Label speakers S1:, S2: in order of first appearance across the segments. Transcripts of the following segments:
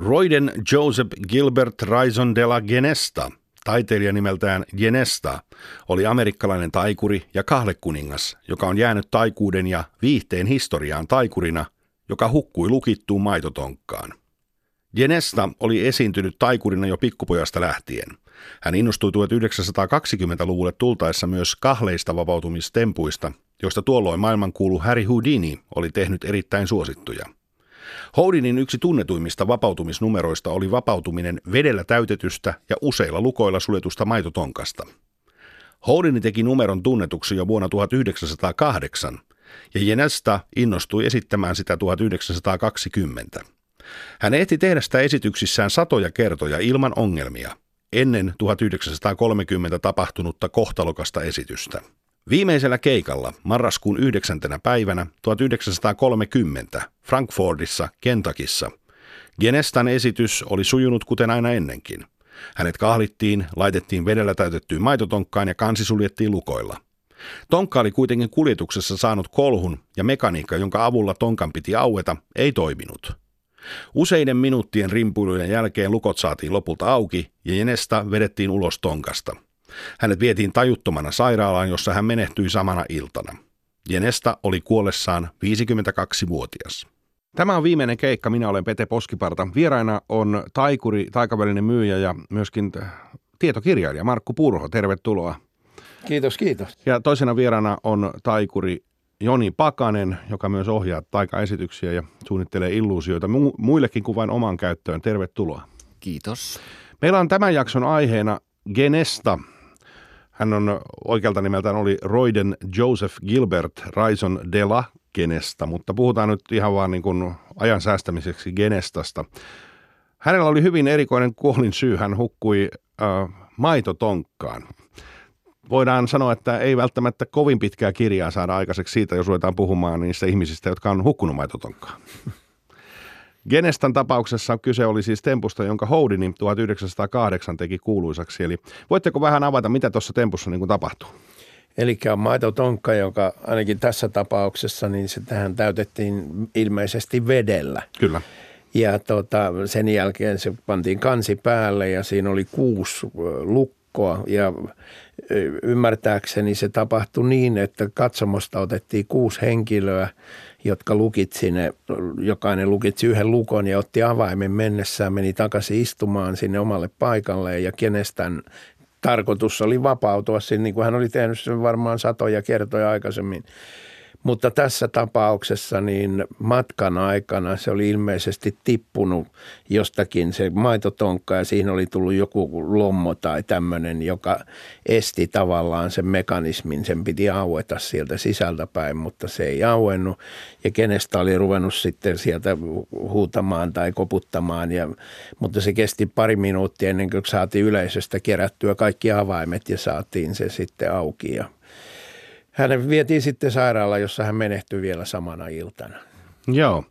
S1: Royden Joseph Gilbert Raison de la Genesta, taiteilija nimeltään Genesta, oli amerikkalainen taikuri ja kahlekuningas, joka on jäänyt taikuuden ja viihteen historiaan taikurina, joka hukkui lukittuun maitotonkkaan. Genesta oli esiintynyt taikurina jo pikkupojasta lähtien. Hän innostui 1920-luvulle tultaessa myös kahleista vapautumistempuista, joista tuolloin maailmankuulu Harry Houdini oli tehnyt erittäin suosittuja – Houdinin yksi tunnetuimmista vapautumisnumeroista oli vapautuminen vedellä täytetystä ja useilla lukoilla suljetusta maitotonkasta. Houdini teki numeron tunnetuksi jo vuonna 1908, ja Jenesta innostui esittämään sitä 1920. Hän ehti tehdä sitä esityksissään satoja kertoja ilman ongelmia, ennen 1930 tapahtunutta kohtalokasta esitystä. Viimeisellä keikalla marraskuun 9. päivänä 1930 Frankfurtissa, Kentakissa, Genestan esitys oli sujunut kuten aina ennenkin. Hänet kahlittiin, laitettiin vedellä täytettyyn maitotonkkaan ja kansi suljettiin lukoilla. Tonkka oli kuitenkin kuljetuksessa saanut kolhun ja mekaniikka, jonka avulla tonkan piti aueta, ei toiminut. Useiden minuuttien rimpuilujen jälkeen lukot saatiin lopulta auki ja Jenesta vedettiin ulos tonkasta – hänet vietiin tajuttomana sairaalaan, jossa hän menehtyi samana iltana. Jenesta oli kuollessaan 52-vuotias. Tämä on viimeinen keikka. Minä olen Pete Poskiparta. Vieraina on taikuri, taikavälinen myyjä ja myöskin tietokirjailija Markku Purho. Tervetuloa.
S2: Kiitos, kiitos.
S1: Ja toisena vieraana on taikuri Joni Pakanen, joka myös ohjaa taikaesityksiä ja suunnittelee illuusioita mu- muillekin kuin vain oman käyttöön. Tervetuloa.
S3: Kiitos.
S1: Meillä on tämän jakson aiheena Genesta, hän on oikealta nimeltään oli Royden Joseph Gilbert Raison de la Genesta, mutta puhutaan nyt ihan vaan niin kuin ajan säästämiseksi Genestasta. Hänellä oli hyvin erikoinen kuolin syy. Hän hukkui äh, maitotonkkaan. Voidaan sanoa, että ei välttämättä kovin pitkää kirjaa saada aikaiseksi siitä, jos ruvetaan puhumaan niistä ihmisistä, jotka on hukkunut maitotonkkaan. Genestan tapauksessa kyse oli siis tempusta, jonka Houdini 1908 teki kuuluisaksi. Eli voitteko vähän avata, mitä tuossa tempussa niin kuin tapahtuu?
S2: Eli on maitotonkka, joka ainakin tässä tapauksessa, niin se tähän täytettiin ilmeisesti vedellä.
S1: Kyllä.
S2: Ja tota, sen jälkeen se pantiin kansi päälle ja siinä oli kuusi lukkoa ja ymmärtääkseni se tapahtui niin, että katsomosta otettiin kuusi henkilöä – jotka lukitsi ne, jokainen lukitsi yhden lukon ja otti avaimen mennessään, meni takaisin istumaan sinne omalle paikalleen ja kenestään tarkoitus oli vapautua sinne, niin kuin hän oli tehnyt sen varmaan satoja kertoja aikaisemmin mutta tässä tapauksessa niin matkan aikana se oli ilmeisesti tippunut jostakin se maitotonkka ja siihen oli tullut joku lommo tai tämmöinen, joka esti tavallaan sen mekanismin. Sen piti aueta sieltä sisältäpäin, mutta se ei auennut ja kenestä oli ruvennut sitten sieltä huutamaan tai koputtamaan. Ja, mutta se kesti pari minuuttia ennen kuin saatiin yleisöstä kerättyä kaikki avaimet ja saatiin se sitten auki ja hänen vietiin sitten sairaalaan, jossa hän menehtyi vielä samana iltana.
S1: Joo.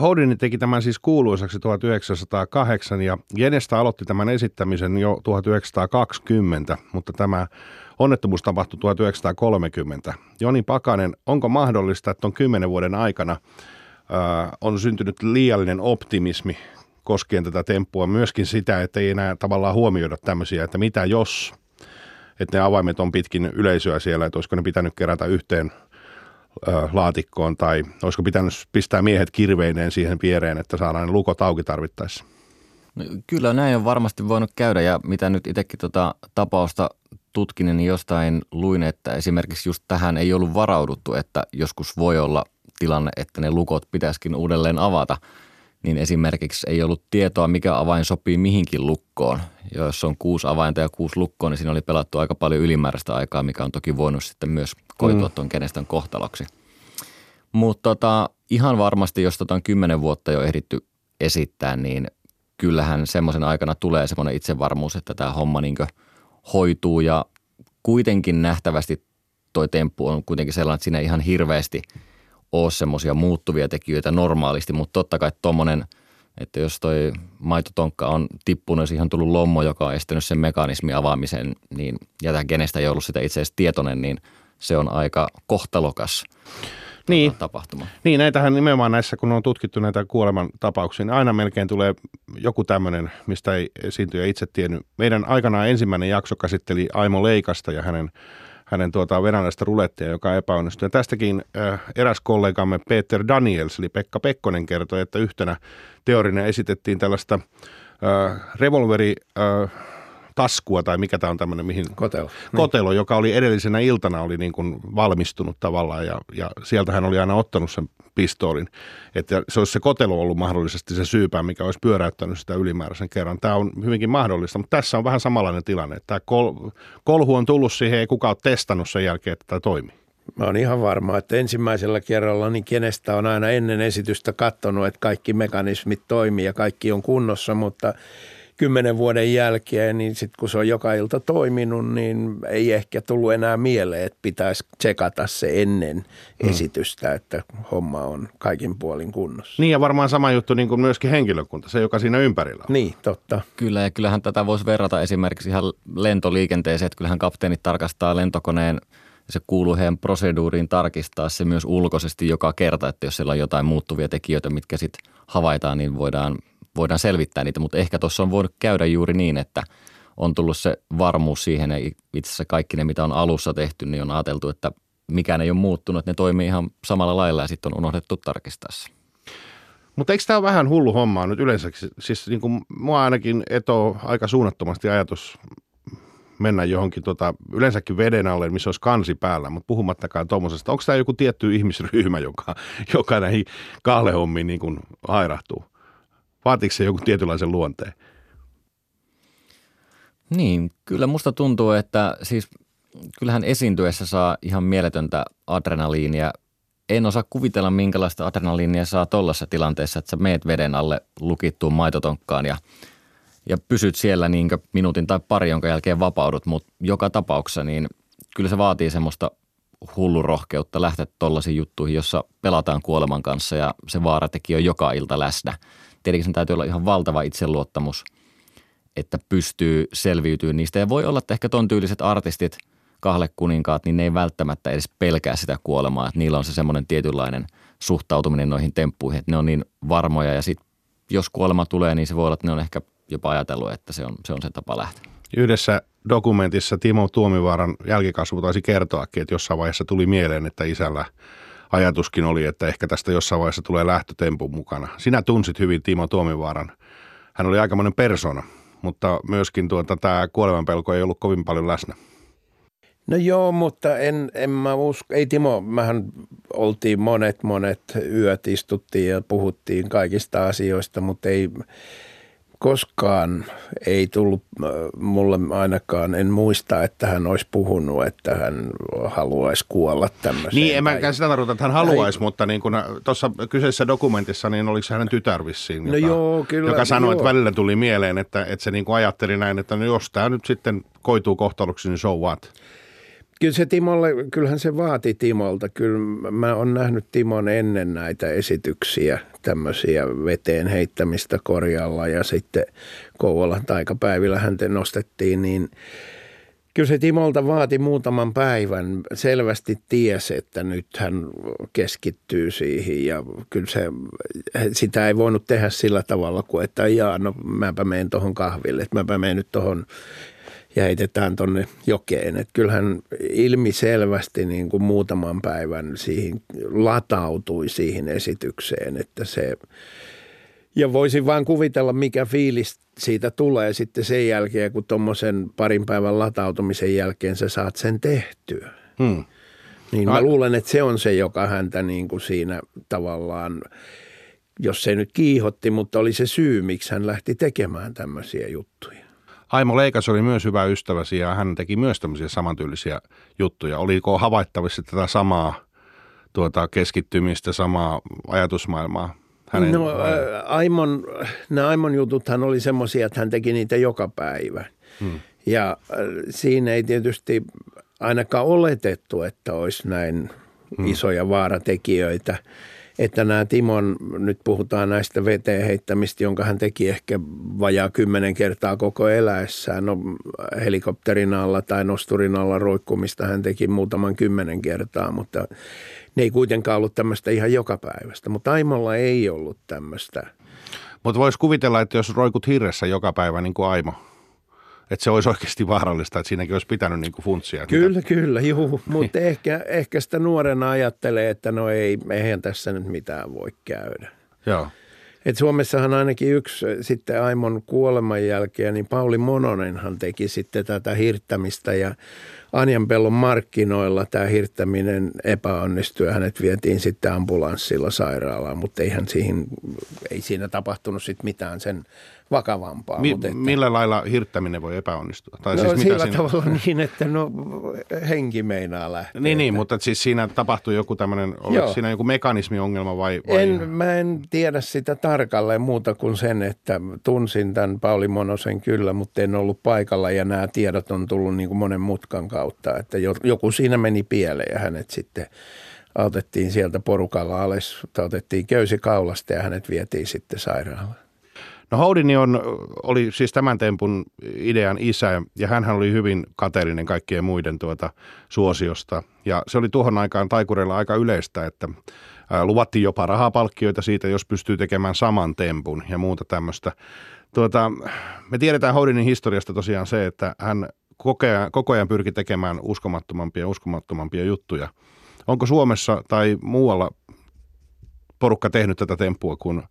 S1: Houdini teki tämän siis kuuluisaksi 1908 ja Genesta aloitti tämän esittämisen jo 1920, mutta tämä onnettomuus tapahtui 1930. Joni Pakanen, onko mahdollista, että on kymmenen vuoden aikana on syntynyt liiallinen optimismi koskien tätä temppua, myöskin sitä, että ei enää tavallaan huomioida tämmöisiä, että mitä jos – että ne avaimet on pitkin yleisöä siellä, että olisiko ne pitänyt kerätä yhteen laatikkoon tai olisiko pitänyt pistää miehet kirveineen siihen viereen, että saadaan ne lukot auki tarvittaessa?
S3: No, kyllä näin on varmasti voinut käydä ja mitä nyt itsekin tota tapausta tutkinen, niin jostain luin, että esimerkiksi just tähän ei ollut varauduttu, että joskus voi olla tilanne, että ne lukot pitäisikin uudelleen avata – niin esimerkiksi ei ollut tietoa, mikä avain sopii mihinkin lukkoon. Ja jos on kuusi avainta ja kuusi lukkoa, niin siinä oli pelattu aika paljon ylimääräistä aikaa, mikä on toki voinut sitten myös koitua mm. tuon kenestän kohtaloksi. Mutta tota, ihan varmasti, jos tota on kymmenen vuotta jo ehditty esittää, niin kyllähän semmoisen aikana tulee semmoinen itsevarmuus, että tämä homma niin hoituu ja kuitenkin nähtävästi toi temppu on kuitenkin sellainen, että siinä ihan hirveästi – ole semmoisia muuttuvia tekijöitä normaalisti, mutta totta kai tuommoinen, että jos toi maitotonkka on tippunut, jos ihan tullut lommo, joka on estänyt sen mekanismin avaamisen, niin jätä kenestä ei ollut sitä itse asiassa tietoinen, niin se on aika kohtalokas. niin. tapahtuma.
S1: Niin, näitähän nimenomaan näissä, kun on tutkittu näitä kuoleman tapauksia, niin aina melkein tulee joku tämmöinen, mistä ei esiintyjä itse tiennyt. Meidän aikanaan ensimmäinen jakso käsitteli Aimo Leikasta ja hänen hänen tuota venäläistä rulettia, joka epäonnistui. Ja tästäkin äh, eräs kollegamme Peter Daniels, eli Pekka Pekkonen, kertoi, että yhtenä teorina esitettiin tällaista äh, revolveri... Äh, taskua tai mikä tämä on tämmöinen, mihin...
S2: Kotelo.
S1: Kotelo, joka oli edellisenä iltana oli niin kuin valmistunut tavallaan ja, ja sieltä hän oli aina ottanut sen pistoolin. Että se olisi se kotelo ollut mahdollisesti se syypää, mikä olisi pyöräyttänyt sitä ylimääräisen kerran. Tämä on hyvinkin mahdollista, mutta tässä on vähän samanlainen tilanne. Tämä kol, kolhu on tullut siihen, ei kukaan ole testannut sen jälkeen, että tämä toimii.
S2: Mä oon ihan varma, että ensimmäisellä kerralla niin kenestä on aina ennen esitystä katsonut, että kaikki mekanismit toimii ja kaikki on kunnossa, mutta kymmenen vuoden jälkeen, niin sitten kun se on joka ilta toiminut, niin ei ehkä tullut enää mieleen, että pitäisi tsekata se ennen hmm. esitystä, että homma on kaikin puolin kunnossa.
S1: Niin ja varmaan sama juttu niin kuin myöskin henkilökunta, se joka siinä ympärillä on.
S2: Niin, totta.
S3: Kyllä ja kyllähän tätä voisi verrata esimerkiksi ihan lentoliikenteeseen, että kyllähän kapteenit tarkastaa lentokoneen se kuuluu heidän proseduuriin tarkistaa se myös ulkoisesti joka kerta, että jos siellä on jotain muuttuvia tekijöitä, mitkä sitten havaitaan, niin voidaan voidaan selvittää niitä, mutta ehkä tuossa on voinut käydä juuri niin, että on tullut se varmuus siihen ja itse asiassa kaikki ne, mitä on alussa tehty, niin on ajateltu, että mikään ei ole muuttunut, että ne toimii ihan samalla lailla ja sitten on unohdettu tarkistaa se.
S1: Mutta eikö tämä ole vähän hullu hommaa nyt yleensä? Siis niin kuin mua ainakin eto aika suunnattomasti ajatus mennä johonkin tota, yleensäkin veden alle, missä olisi kansi päällä, mutta puhumattakaan tuommoisesta. Onko tämä joku tietty ihmisryhmä, joka, joka näihin kahlehommiin niin kuin hairahtuu? Vaatiiko se joku tietynlaisen luonteen?
S3: Niin, kyllä musta tuntuu, että siis kyllähän esiintyessä saa ihan mieletöntä adrenaliinia. En osaa kuvitella, minkälaista adrenaliinia saa tuollaisessa tilanteessa, että sä meet veden alle lukittuun maitotonkkaan ja, ja pysyt siellä niin minuutin tai pari, jonka jälkeen vapaudut, mutta joka tapauksessa niin kyllä se vaatii semmoista hullurohkeutta lähteä tuollaisiin juttuihin, jossa pelataan kuoleman kanssa ja se vaaratekijä on joka ilta läsnä – tietenkin sen täytyy olla ihan valtava itseluottamus, että pystyy selviytymään niistä. Ja voi olla, että ehkä ton tyyliset artistit, kahle kuninkaat, niin ne ei välttämättä edes pelkää sitä kuolemaa. Että niillä on se semmoinen tietynlainen suhtautuminen noihin temppuihin, että ne on niin varmoja ja sitten jos kuolema tulee, niin se voi olla, että ne on ehkä jopa ajatellut, että se on se, on se tapa lähteä.
S1: Yhdessä dokumentissa Timo Tuomivaaran jälkikasvu taisi kertoakin, että jossain vaiheessa tuli mieleen, että isällä – ajatuskin oli, että ehkä tästä jossain vaiheessa tulee lähtötempu mukana. Sinä tunsit hyvin Timo Tuomivaaran. Hän oli aikamoinen persona, mutta myöskin tuota, tämä kuolemanpelko ei ollut kovin paljon läsnä.
S2: No joo, mutta en, en mä usko. Ei Timo, mähän oltiin monet monet yöt, istuttiin ja puhuttiin kaikista asioista, mutta ei, koskaan ei tullut äh, mulle ainakaan, en muista, että hän olisi puhunut, että hän haluaisi kuolla tämmöiseen.
S1: Niin, en mäkään sitä tarkoita, että hän haluaisi, Ai. mutta niin äh, tuossa kyseisessä dokumentissa, niin oliko se hänen tytär vissiin,
S2: no joka, joo, kyllä,
S1: joka sanoi, joo. että välillä tuli mieleen, että, että se niin kuin ajatteli näin, että no jos tämä nyt sitten koituu kohtaloksi, niin so what?
S2: Kyllä se Timolle, kyllähän se vaati Timolta. Kyllä mä oon nähnyt Timon ennen näitä esityksiä, tämmöisiä veteen heittämistä korjalla ja sitten Kouvolan taikapäivillä häntä nostettiin, niin kyllä se Timolta vaati muutaman päivän. Selvästi tiesi, että nyt hän keskittyy siihen ja kyllä se, sitä ei voinut tehdä sillä tavalla kuin, että jaa, no mäpä menen tuohon kahville, että mäpä menen nyt tuohon ja heitetään tuonne jokeen. Että kyllähän ilmiselvästi niin kuin muutaman päivän siihen latautui siihen esitykseen, että se ja voisin vain kuvitella, mikä fiilis siitä tulee sitten sen jälkeen, kun tuommoisen parin päivän latautumisen jälkeen sä saat sen tehtyä. Hmm. Niin mä luulen, että se on se, joka häntä niin kuin siinä tavallaan, jos se nyt kiihotti, mutta oli se syy, miksi hän lähti tekemään tämmöisiä juttuja.
S1: Aimo Leikas oli myös hyvä ystäväsi ja hän teki myös tämmöisiä samantyylisiä juttuja. Oliko havaittavissa tätä samaa tuota, keskittymistä, samaa ajatusmaailmaa?
S2: Hänen no, Aimon, nämä Aimon jututhan oli semmoisia, että hän teki niitä joka päivä. Hmm. Ja siinä ei tietysti ainakaan oletettu, että olisi näin hmm. isoja vaaratekijöitä. Että nämä Timon, nyt puhutaan näistä veteen heittämistä, jonka hän teki ehkä vajaa kymmenen kertaa koko eläessään. No helikopterin alla tai nosturin alla roikkumista hän teki muutaman kymmenen kertaa, mutta ne ei kuitenkaan ollut tämmöistä ihan joka päivästä. Mutta Aimolla ei ollut tämmöistä.
S1: Mutta voisi kuvitella, että jos roikut hirressä joka päivä niin kuin Aimo, että se olisi oikeasti vaarallista, että siinäkin olisi pitänyt niin kuin funtsia.
S2: Kyllä, mitä... kyllä, juu, mutta ehkä, ehkä sitä nuorena ajattelee, että no ei, eihän tässä nyt mitään voi käydä.
S1: Joo.
S2: Et Suomessahan ainakin yksi sitten Aimon kuoleman jälkeen, niin Pauli Mononenhan teki sitten tätä hirttämistä ja Anjanpellon markkinoilla tämä hirttäminen epäonnistui ja hänet vietiin sitten ambulanssilla sairaalaan, mutta eihän siihen, ei siinä tapahtunut sitten mitään sen vakavampaa.
S1: Mi-
S2: mutta että,
S1: millä lailla hirttäminen voi epäonnistua?
S2: Tai no siis sillä siinä... tavalla niin, että no henki meinaa lähteä.
S1: Niin, niin mutta siis siinä tapahtui joku tämmöinen, oliko siinä joku mekanismiongelma vai? vai?
S2: En, mä en tiedä sitä tarkalleen muuta kuin sen, että tunsin tämän Pauli Monosen kyllä, mutta en ollut paikalla ja nämä tiedot on tullut niin kuin monen mutkan kautta, että joku siinä meni pieleen ja hänet sitten autettiin sieltä porukalla alas, otettiin köysi kaulasta ja hänet vietiin sitten sairaalaan.
S1: No Houdini on, oli siis tämän tempun idean isä ja hän oli hyvin kateellinen kaikkien muiden tuota suosiosta. Ja se oli tuohon aikaan taikureilla aika yleistä, että luvattiin jopa rahapalkkioita siitä, jos pystyy tekemään saman tempun ja muuta tämmöistä. Tuota, me tiedetään Houdinin historiasta tosiaan se, että hän koko ajan, koko ajan pyrki tekemään uskomattomampia ja uskomattomampia juttuja. Onko Suomessa tai muualla porukka tehnyt tätä temppua kuin,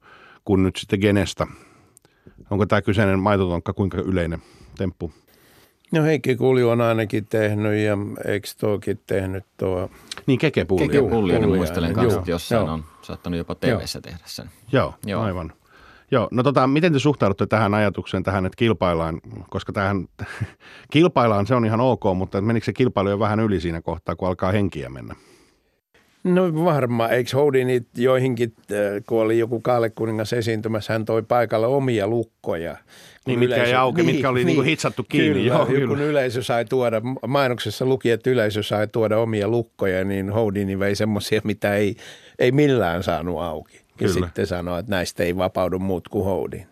S1: kuin nyt sitten Genesta Onko tämä kyseinen maitotonkka kuinka yleinen temppu?
S2: No Heikki Kulju on ainakin tehnyt ja eikö tuokin tehnyt tuo...
S1: Niin Keke Pulli. Keke
S3: Pulli, niin muistelen kanssa, että jossain joo. on saattanut jopa tv tehdä sen.
S1: Joo, joo. aivan. Joo, no tota, miten te suhtaudutte tähän ajatukseen, tähän, että kilpaillaan, koska tähän kilpaillaan, se on ihan ok, mutta menikö se kilpailu jo vähän yli siinä kohtaa, kun alkaa henkiä mennä?
S2: No varmaan, eikö Houdinit joihinkin, äh, kun oli joku Kaalekuningas esiintymässä, hän toi paikalle omia lukkoja.
S1: Niin, mitkä yleisö, ei auke, niin, mitkä oli niin, niin hitsattu kiinni.
S2: Kyllä, Joo, kyllä. kun yleisö sai tuoda, mainoksessa luki, että yleisö sai tuoda omia lukkoja, niin Houdini vei semmoisia, mitä ei, ei millään saanut auki. Kyllä. Ja sitten sanoi, että näistä ei vapaudu muut kuin Houdin.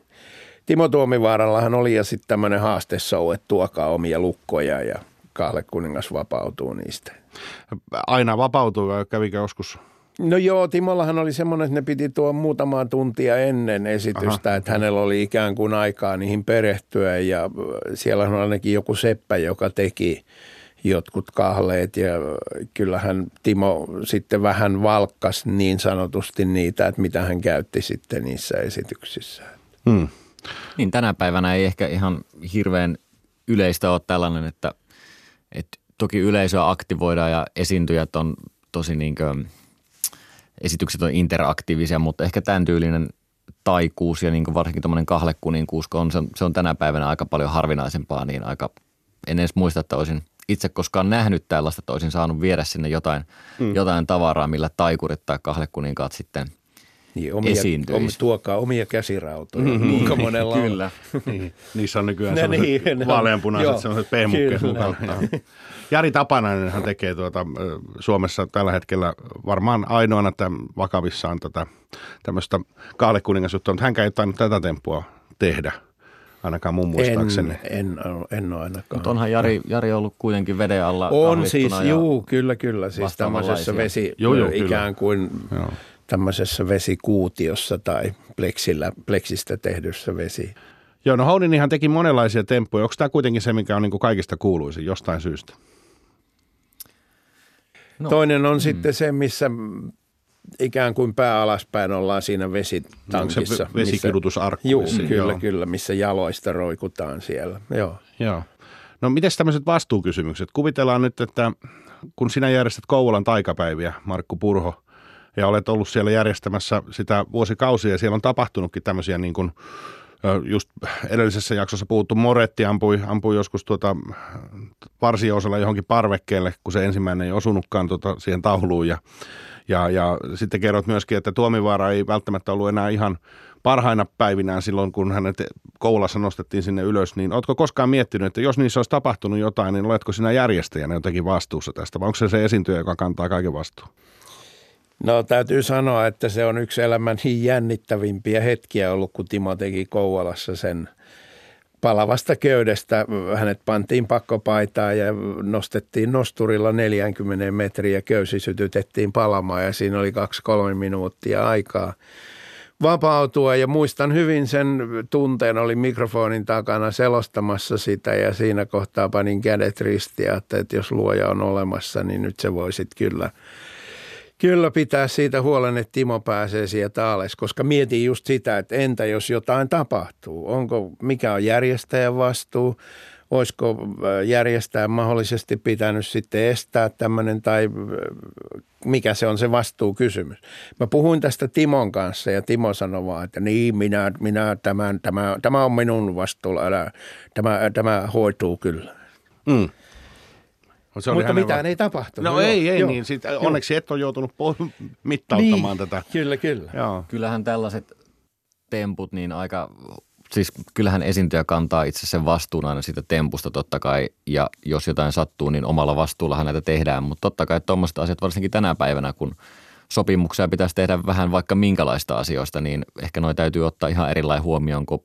S2: Timo Tuomivaarallahan oli ja sitten tämmöinen haasteshow, että tuokaa omia lukkoja ja Kahle kuningas vapautuu niistä.
S1: Aina vapautuu vai kävikö joskus?
S2: No joo, Timollahan oli semmoinen, että ne piti tuo muutamaa tuntia ennen esitystä, Aha. että hänellä oli ikään kuin aikaa niihin perehtyä ja siellä on ainakin joku seppä, joka teki jotkut kahleet ja kyllähän Timo sitten vähän valkkas niin sanotusti niitä, että mitä hän käytti sitten niissä esityksissä. Hmm.
S3: Niin tänä päivänä ei ehkä ihan hirveän yleistä ole tällainen, että et toki yleisöä aktivoidaan ja esiintyjät on tosi niin kuin, esitykset on interaktiivisia, mutta ehkä tämän tyylinen taikuus ja niin kuin varsinkin tuommoinen kahlekuninkuus, kun on, se, se on tänä päivänä aika paljon harvinaisempaa, niin aika, en edes muista, että olisin itse koskaan nähnyt tällaista, että olisin saanut viedä sinne jotain, mm. jotain tavaraa, millä taikurit tai kahlekuninkaat sitten – niin, omia, Om,
S2: tuokaa omia käsirautoja, mm-hmm. kuinka monella
S1: Kyllä. niin, niissä on nykyään no niin, vaaleanpunaiset sellaiset pehmukkeet mukauttaa. Jari Tapananenhan tekee tuota, Suomessa tällä hetkellä varmaan ainoana tämän vakavissaan tätä tämmöistä kaalekuningasjuttua, mutta hän ei tainnut tätä temppua tehdä ainakaan mun muistaakseni.
S2: En, en, en ole ainakaan.
S3: Mutta onhan Jari, Jari ollut kuitenkin veden alla
S2: On siis, juu, kyllä, kyllä. Siis tämmöisessä vesi joo, joo, ikään kuin joo tämmöisessä vesikuutiossa tai pleksillä, pleksistä tehdyssä vesi.
S1: Joo, no Houdinihan teki monenlaisia temppuja. Onko tämä kuitenkin se, mikä on niin kuin kaikista kuuluisin jostain syystä?
S2: No. Toinen on mm. sitten se, missä ikään kuin pää alaspäin ollaan siinä vesitankissa.
S1: No, se vesikidutusarkku.
S2: Juu, kyllä, joo. kyllä, missä jaloista roikutaan siellä. Joo.
S1: joo. No miten tämmöiset vastuukysymykset? Kuvitellaan nyt, että kun sinä järjestät Kouvolan taikapäiviä, Markku Purho, ja olet ollut siellä järjestämässä sitä vuosikausia ja siellä on tapahtunutkin tämmöisiä niin kuin just edellisessä jaksossa puhuttu Moretti ampui, ampui joskus tuota varsiosalla johonkin parvekkeelle, kun se ensimmäinen ei osunutkaan tuota siihen tauluun. Ja, ja, ja sitten kerrot myöskin, että Tuomivaara ei välttämättä ollut enää ihan parhaina päivinään silloin, kun hänet koulassa nostettiin sinne ylös, niin oletko koskaan miettinyt, että jos niissä olisi tapahtunut jotain, niin oletko sinä järjestäjänä jotenkin vastuussa tästä, vai onko se se esiintyjä, joka kantaa kaiken vastuun?
S2: No täytyy sanoa, että se on yksi elämän jännittävimpiä hetkiä ollut, kun Timo teki Kouvolassa sen palavasta köydestä. Hänet pantiin pakkopaitaan ja nostettiin nosturilla 40 metriä, köysi sytytettiin palamaan ja siinä oli kaksi-kolme minuuttia aikaa vapautua ja muistan hyvin sen tunteen, oli mikrofonin takana selostamassa sitä ja siinä kohtaa panin kädet ristiä, että jos luoja on olemassa, niin nyt se voisit kyllä – Kyllä pitää siitä huolen, että Timo pääsee sieltä alas, koska mietin just sitä, että entä jos jotain tapahtuu? Onko, mikä on järjestäjän vastuu? Olisiko äh, järjestää mahdollisesti pitänyt sitten estää tämmöinen tai äh, mikä se on se vastuukysymys. Mä puhuin tästä Timon kanssa ja Timo sanoi vaan, että niin minä, minä tämän, tämä, tämä on minun vastuulla, älä, tämä, tämä hoituu kyllä. Mm. Se oli Mutta mitään va- ei tapahtunut.
S1: No joo, ei, ei joo, niin. Sit, onneksi et ole joutunut po- mittauttamaan
S2: niin,
S1: tätä.
S2: Kyllä, kyllä.
S3: Joo. Kyllähän tällaiset temput niin aika, siis kyllähän esiintyjä kantaa itse sen vastuun aina siitä tempusta totta kai. Ja jos jotain sattuu, niin omalla vastuullahan näitä tehdään. Mutta totta kai tuommoiset asiat varsinkin tänä päivänä, kun sopimuksia pitäisi tehdä vähän vaikka minkälaista asioista, niin ehkä noi täytyy ottaa ihan erilainen huomioon kuin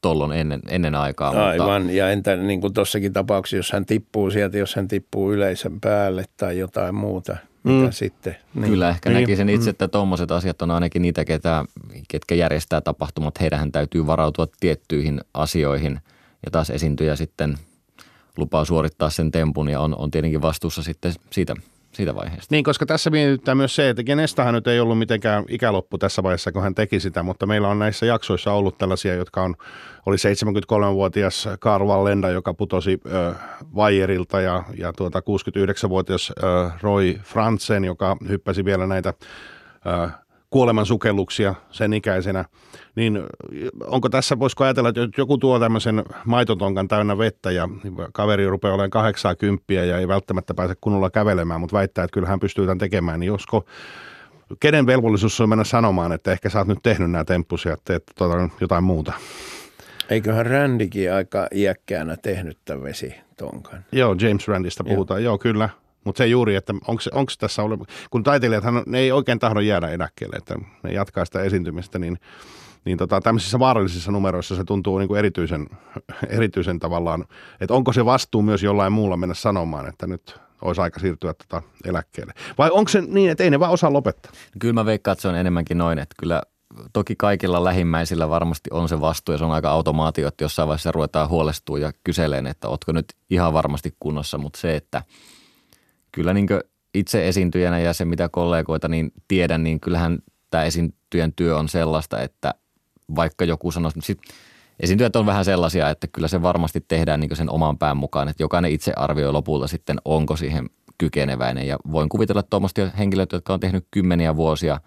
S3: tollon ennen, ennen aikaa.
S2: Aivan, mutta... ja entä niin kuin tuossakin tapauksessa, jos hän tippuu sieltä, jos hän tippuu yleisön päälle tai jotain muuta, mitä mm. sitten?
S3: Niin. Kyllä ehkä niin. näkisin itse, mm. että tuommoiset asiat on ainakin niitä, ketä, ketkä järjestää tapahtumat. Heidän täytyy varautua tiettyihin asioihin ja taas esiintyjä sitten lupaa suorittaa sen tempun ja on, on tietenkin vastuussa sitten siitä siitä vaiheesta.
S1: Niin, koska tässä mietitytään myös se, että Genestahan nyt ei ollut mitenkään ikäloppu tässä vaiheessa, kun hän teki sitä, mutta meillä on näissä jaksoissa ollut tällaisia, jotka on, oli 73-vuotias Karl Wallenda, joka putosi äh, Vajerilta ja, ja tuota 69-vuotias äh, Roy Franzen, joka hyppäsi vielä näitä äh, kuoleman sukelluksia sen ikäisenä, niin onko tässä, voisiko ajatella, että joku tuo tämmöisen maitotonkan täynnä vettä ja kaveri rupeaa olemaan 80 ja ei välttämättä pääse kunnolla kävelemään, mutta väittää, että kyllä hän pystyy tämän tekemään, niin josko kenen velvollisuus on mennä sanomaan, että ehkä sä oot nyt tehnyt nämä temppusi ja teet tuota, jotain muuta?
S2: Eiköhän Randikin aika iäkkäänä tehnyt tämän vesitonkan.
S1: Joo, James Randista puhutaan. Joo, Joo kyllä. Mutta se juuri, että onko tässä ollut, kun taiteilijat ne ei oikein tahdo jäädä eläkkeelle, että ne jatkaa sitä esiintymistä, niin, niin tota, tämmöisissä vaarallisissa numeroissa se tuntuu niin kuin erityisen, erityisen tavallaan, että onko se vastuu myös jollain muulla mennä sanomaan, että nyt olisi aika siirtyä tota eläkkeelle. Vai onko se niin, että ei ne vaan osaa lopettaa?
S3: Kyllä mä veikkaan, että se on enemmänkin noin, että kyllä toki kaikilla lähimmäisillä varmasti on se vastuu ja se on aika automaatio, että jossain vaiheessa ruvetaan huolestua ja kyseleen, että ootko nyt ihan varmasti kunnossa, mutta se, että – kyllä niin itse esiintyjänä ja se mitä kollegoita niin tiedän, niin kyllähän tämä esiintyjän työ on sellaista, että vaikka joku sanoisi, sit esiintyjät on vähän sellaisia, että kyllä se varmasti tehdään niin sen oman pään mukaan, että jokainen itse arvioi lopulta sitten, onko siihen kykeneväinen. Ja voin kuvitella tuommoista henkilöitä, jotka on tehnyt kymmeniä vuosia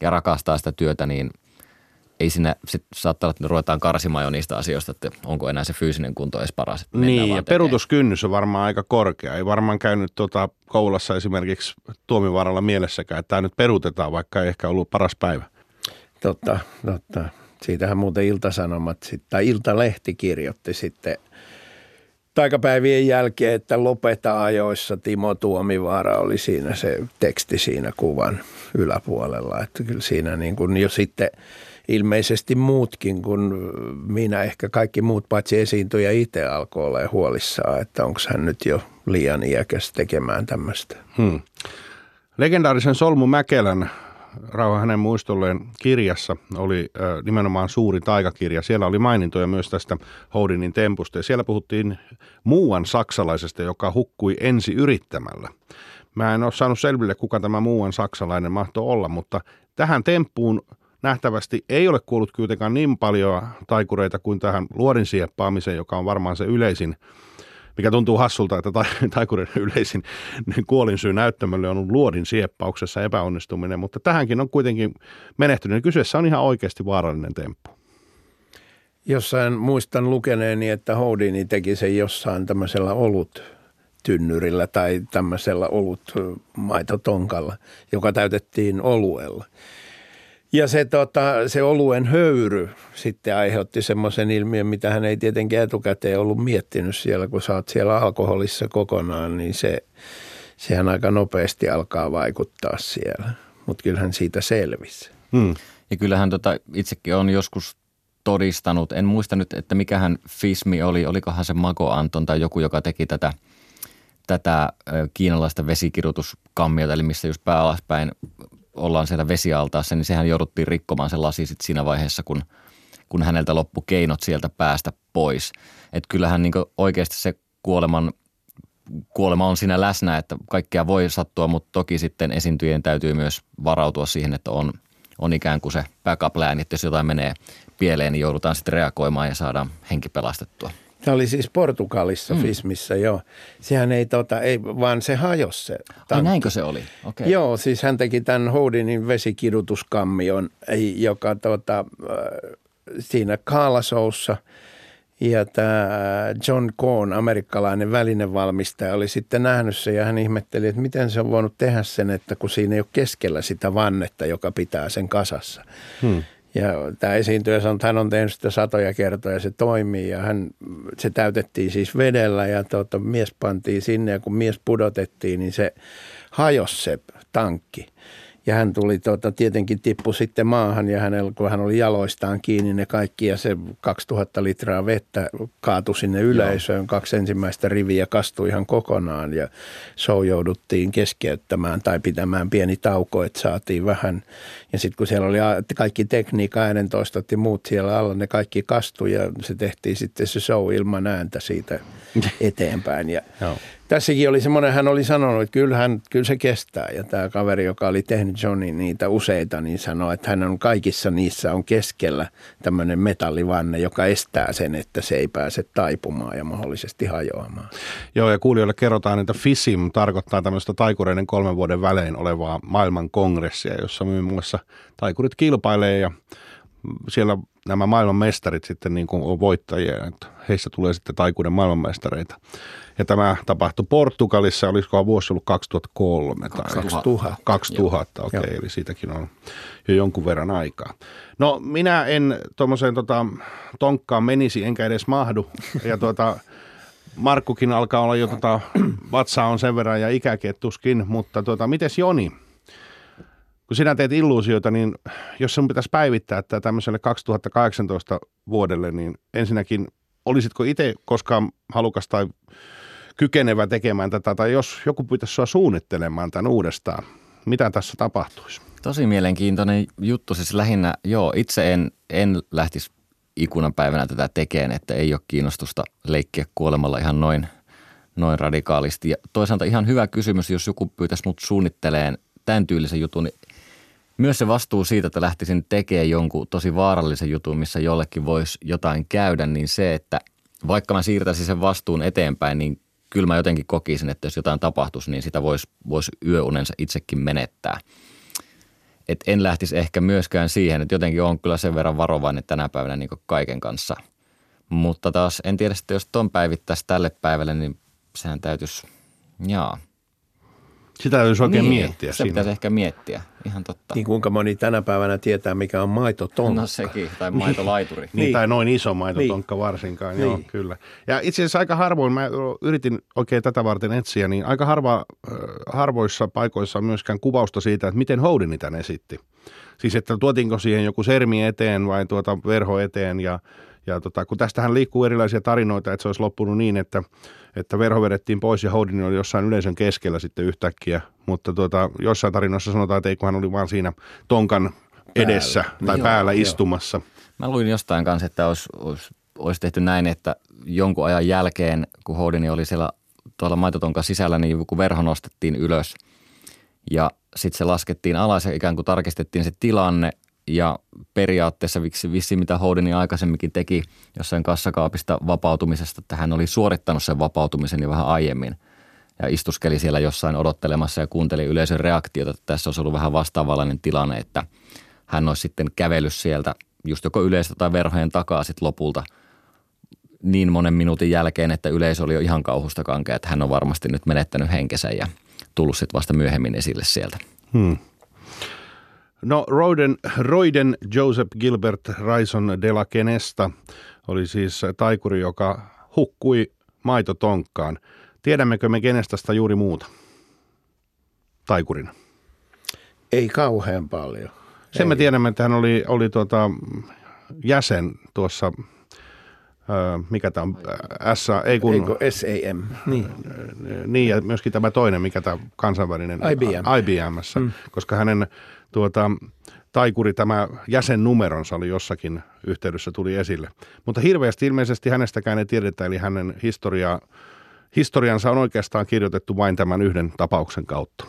S3: ja rakastaa sitä työtä, niin – ei siinä sit saattaa olla, että ruvetaan karsimaan jo niistä asioista, että onko enää se fyysinen kunto edes paras. Että
S1: niin, ja peruutuskynnys on varmaan aika korkea. Ei varmaan käynyt tuota koulussa esimerkiksi tuomivaralla mielessäkään, että tämä nyt peruutetaan, vaikka ei ehkä ollut paras päivä.
S2: Totta, totta. Siitähän muuten Iltasanomat tai Iltalehti kirjoitti sitten taikapäivien jälkeen, että lopeta ajoissa Timo Tuomivaara oli siinä se teksti siinä kuvan yläpuolella. Että kyllä siinä niin kuin jo sitten – ilmeisesti muutkin kuin minä, ehkä kaikki muut paitsi esiintyjä itse alkoi olla huolissaan, että onko hän nyt jo liian iäkäs tekemään tämmöistä. Hmm.
S1: Legendaarisen Solmu Mäkelän rauha hänen muistolleen kirjassa oli nimenomaan suuri taikakirja. Siellä oli mainintoja myös tästä Houdinin tempusta ja siellä puhuttiin muuan saksalaisesta, joka hukkui ensi yrittämällä. Mä en ole saanut selville, kuka tämä muuan saksalainen mahtoi olla, mutta tähän temppuun nähtävästi ei ole kuollut kuitenkaan niin paljon taikureita kuin tähän luodin sieppaamiseen, joka on varmaan se yleisin, mikä tuntuu hassulta, että taikurin yleisin kuolinsyy näyttämölle on ollut luodin sieppauksessa epäonnistuminen, mutta tähänkin on kuitenkin menehtynyt. Kyseessä on ihan oikeasti vaarallinen temppu.
S2: Jossain muistan lukeneeni, että Houdini teki sen jossain tämmöisellä olut tynnyrillä tai tämmöisellä olut maitotonkalla, joka täytettiin oluella. Ja se, tota, se oluen höyry sitten aiheutti semmoisen ilmiön, mitä hän ei tietenkään etukäteen ollut miettinyt siellä, kun sä oot siellä alkoholissa kokonaan, niin se, sehän aika nopeasti alkaa vaikuttaa siellä. mutta kyllähän siitä selvisi.
S3: Hmm. Ja kyllähän tota, itsekin on joskus todistanut, en muista nyt, että mikähän Fismi oli, olikohan se Mako Anton tai joku, joka teki tätä, tätä kiinalaista vesikirjoituskammiota, eli missä just pää alaspäin ollaan siellä vesialtaassa, niin sehän jouduttiin rikkomaan se lasi sit siinä vaiheessa, kun, kun häneltä loppu keinot sieltä päästä pois. Että kyllähän niin oikeasti se kuoleman, kuolema on siinä läsnä, että kaikkea voi sattua, mutta toki sitten esiintyjien täytyy myös varautua siihen, että on, on ikään kuin se backup että jos jotain menee pieleen, niin joudutaan sitten reagoimaan ja saadaan henki pelastettua.
S2: Tämä oli siis Portugalissa, mm. Fismissä, joo. Sehän ei, tota, ei vaan se hajosi se
S3: tankki. Ai näinkö se oli? Okay.
S2: Joo, siis hän teki tämän Houdinin vesikidutuskammion, joka tota, äh, siinä Kaalasoussa – ja tämä John Cohn, amerikkalainen välinevalmistaja, oli sitten nähnyt sen ja hän ihmetteli, että miten se on voinut tehdä sen, että kun siinä ei ole keskellä sitä vannetta, joka pitää sen kasassa. Hmm. Ja tämä esiintyjä sanoi, että hän on tehnyt sitä satoja kertoja ja se toimii ja hän, se täytettiin siis vedellä ja tuota, mies pantiin sinne ja kun mies pudotettiin, niin se hajosi se tankki. Ja hän tuli, tuota, tietenkin tippu sitten maahan ja hänellä, kun hän oli jaloistaan kiinni ne kaikki ja se 2000 litraa vettä kaatui sinne yleisöön. Joo. Kaksi ensimmäistä riviä kastui ihan kokonaan ja show jouduttiin keskeyttämään tai pitämään pieni tauko, että saatiin vähän. Ja sitten kun siellä oli kaikki tekniikka, äänentoistot ja muut siellä alla, ne kaikki kastui ja se tehtiin sitten se show ilman ääntä siitä eteenpäin. Ja tässäkin oli semmoinen, hän oli sanonut, että kyllähän, kyllä se kestää. Ja tämä kaveri, joka oli tehnyt Johnny niitä useita, niin sanoi, että hän on kaikissa niissä on keskellä tämmöinen metallivanne, joka estää sen, että se ei pääse taipumaan ja mahdollisesti hajoamaan.
S1: Joo, ja kuulijoille kerrotaan, että FISIM tarkoittaa tämmöistä taikureiden kolmen vuoden välein olevaa maailman kongressia, jossa muun muassa taikurit kilpailee ja siellä nämä maailmanmestarit sitten niin kuin on voittajia, että heissä tulee sitten taikuuden maailmanmestareita. Ja tämä tapahtui Portugalissa, olisiko vuosi ollut 2003
S2: tai 2000.
S1: 2000, okei, okay, eli siitäkin on jo jonkun verran aikaa. No minä en tuommoiseen tota, tonkkaan menisi, enkä edes mahdu. Ja tuota, Markkukin alkaa olla jo, tota, vatsa on sen verran ja ikäkettuskin, mutta tuota, mites Joni? Kun sinä teet illuusioita, niin jos sinun pitäisi päivittää tämä tämmöiselle 2018 vuodelle, niin ensinnäkin olisitko itse koskaan halukas tai kykenevä tekemään tätä, tai jos joku pitäisi sinua suunnittelemaan tämän uudestaan, mitä tässä tapahtuisi?
S3: Tosi mielenkiintoinen juttu, siis lähinnä, joo, itse en, en lähtisi ikunapäivänä tätä tekemään, että ei ole kiinnostusta leikkiä kuolemalla ihan noin, noin radikaalisti. Ja toisaalta ihan hyvä kysymys, jos joku pyytäisi mut suunnitteleen tämän tyylisen jutun, niin myös se vastuu siitä, että lähtisin tekemään jonkun tosi vaarallisen jutun, missä jollekin voisi jotain käydä, niin se, että vaikka mä siirtäisin sen vastuun eteenpäin, niin kyllä mä jotenkin kokisin, että jos jotain tapahtuisi, niin sitä voisi vois yöunensa itsekin menettää. Et en lähtisi ehkä myöskään siihen, että jotenkin on kyllä sen verran varovainen tänä päivänä niin kaiken kanssa. Mutta taas en tiedä, että jos ton päivittäisi tälle päivälle, niin sehän täytyisi, jaa,
S1: sitä täytyisi oikein niin, miettiä.
S3: Se siinä. pitäisi ehkä miettiä, ihan totta.
S2: Niin kuinka moni tänä päivänä tietää, mikä on maitotonkka.
S3: No sekin, tai maitolaituri.
S1: niin, niin, tai noin iso maitotonkka niin. varsinkaan, niin. joo kyllä. Ja itse asiassa aika harvoin, mä yritin oikein tätä varten etsiä, niin aika harva, harvoissa paikoissa on myöskään kuvausta siitä, että miten Houdini tämän esitti. Siis että tuotiinko siihen joku sermi eteen vai tuota verho eteen ja ja tota, kun tästähän liikkuu erilaisia tarinoita, että se olisi loppunut niin, että, että verho vedettiin pois ja Houdini oli jossain yleisön keskellä sitten yhtäkkiä. Mutta tuota, jossain tarinoissa sanotaan, että ei kun hän oli vaan siinä tonkan edessä päällä. tai joo, päällä joo. istumassa.
S3: Mä luin jostain kanssa, että olisi, olisi, olisi tehty näin, että jonkun ajan jälkeen, kun Houdini oli siellä tuolla maitotonkan sisällä, niin kun verho nostettiin ylös ja sitten se laskettiin alas ja ikään kuin tarkistettiin se tilanne ja periaatteessa vissi, mitä Houdini aikaisemminkin teki jossain kassakaapista vapautumisesta, että hän oli suorittanut sen vapautumisen jo vähän aiemmin ja istuskeli siellä jossain odottelemassa ja kuunteli yleisön reaktiota, että tässä olisi ollut vähän vastaavallainen tilanne, että hän olisi sitten kävellyt sieltä just joko yleistä tai verhojen takaa sitten lopulta niin monen minuutin jälkeen, että yleisö oli jo ihan kauhusta kankea, että hän on varmasti nyt menettänyt henkensä ja tullut sitten vasta myöhemmin esille sieltä. Hmm.
S1: No Roiden, Roiden Joseph Gilbert Raison de la Kenesta oli siis taikuri, joka hukkui maitotonkkaan. Tiedämmekö me Kenestasta juuri muuta taikurina?
S2: Ei kauhean paljon.
S1: Sen
S2: Ei.
S1: me tiedämme, että hän oli, oli tuota, jäsen tuossa, mikä tämä on, S, ei kun,
S2: Eikö SAM? Niin.
S1: niin ja myöskin tämä toinen, mikä tämä kansainvälinen,
S2: IBM.
S1: IBMssä, mm. koska hänen tuota, taikuri, tämä jäsennumeronsa oli jossakin yhteydessä tuli esille. Mutta hirveästi ilmeisesti hänestäkään ei tiedetä, eli hänen historia, historiansa on oikeastaan kirjoitettu vain tämän yhden tapauksen kautta.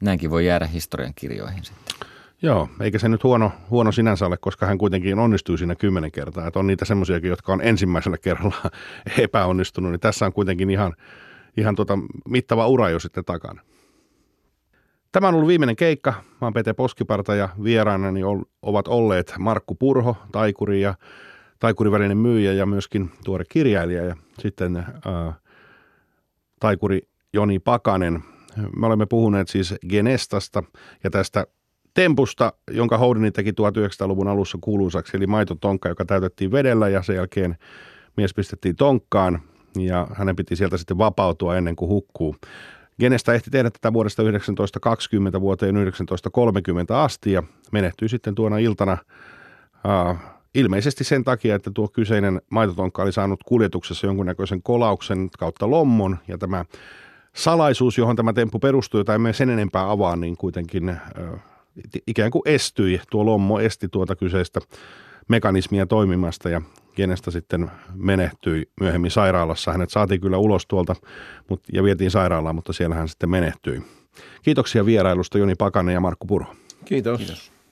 S3: Näinkin voi jäädä historian kirjoihin sitten.
S1: Joo, eikä se nyt huono, huono sinänsä ole, koska hän kuitenkin onnistui siinä kymmenen kertaa. Että on niitä semmoisiakin, jotka on ensimmäisellä kerralla epäonnistunut, niin tässä on kuitenkin ihan, ihan tota mittava ura jo sitten takana. Tämä on ollut viimeinen keikka. Mä oon Pete Poskiparta ja vieraanani ovat olleet Markku Purho, taikuri ja taikurivälinen myyjä ja myöskin tuore kirjailija ja sitten ää, taikuri Joni Pakanen. Me olemme puhuneet siis Genestasta ja tästä tempusta, jonka Houdini teki 1900-luvun alussa kuuluisaksi, eli maitotonkka, joka täytettiin vedellä ja sen jälkeen mies pistettiin tonkkaan ja hänen piti sieltä sitten vapautua ennen kuin hukkuu. Genesta ehti tehdä tätä vuodesta 1920 vuoteen 1930 asti ja menehtyi sitten tuona iltana uh, ilmeisesti sen takia, että tuo kyseinen maitotonkka oli saanut kuljetuksessa jonkunnäköisen kolauksen kautta lommon ja tämä salaisuus, johon tämä temppu perustui, jota emme sen enempää avaa, niin kuitenkin uh, ikään kuin estyi, tuo lommo esti tuota kyseistä mekanismia toimimasta ja kenestä sitten menehtyi myöhemmin sairaalassa. Hänet saatiin kyllä ulos tuolta ja vietiin sairaalaan, mutta siellä hän sitten menehtyi. Kiitoksia vierailusta Joni Pakanen ja Markku Puro.
S2: Kiitos. Kiitos.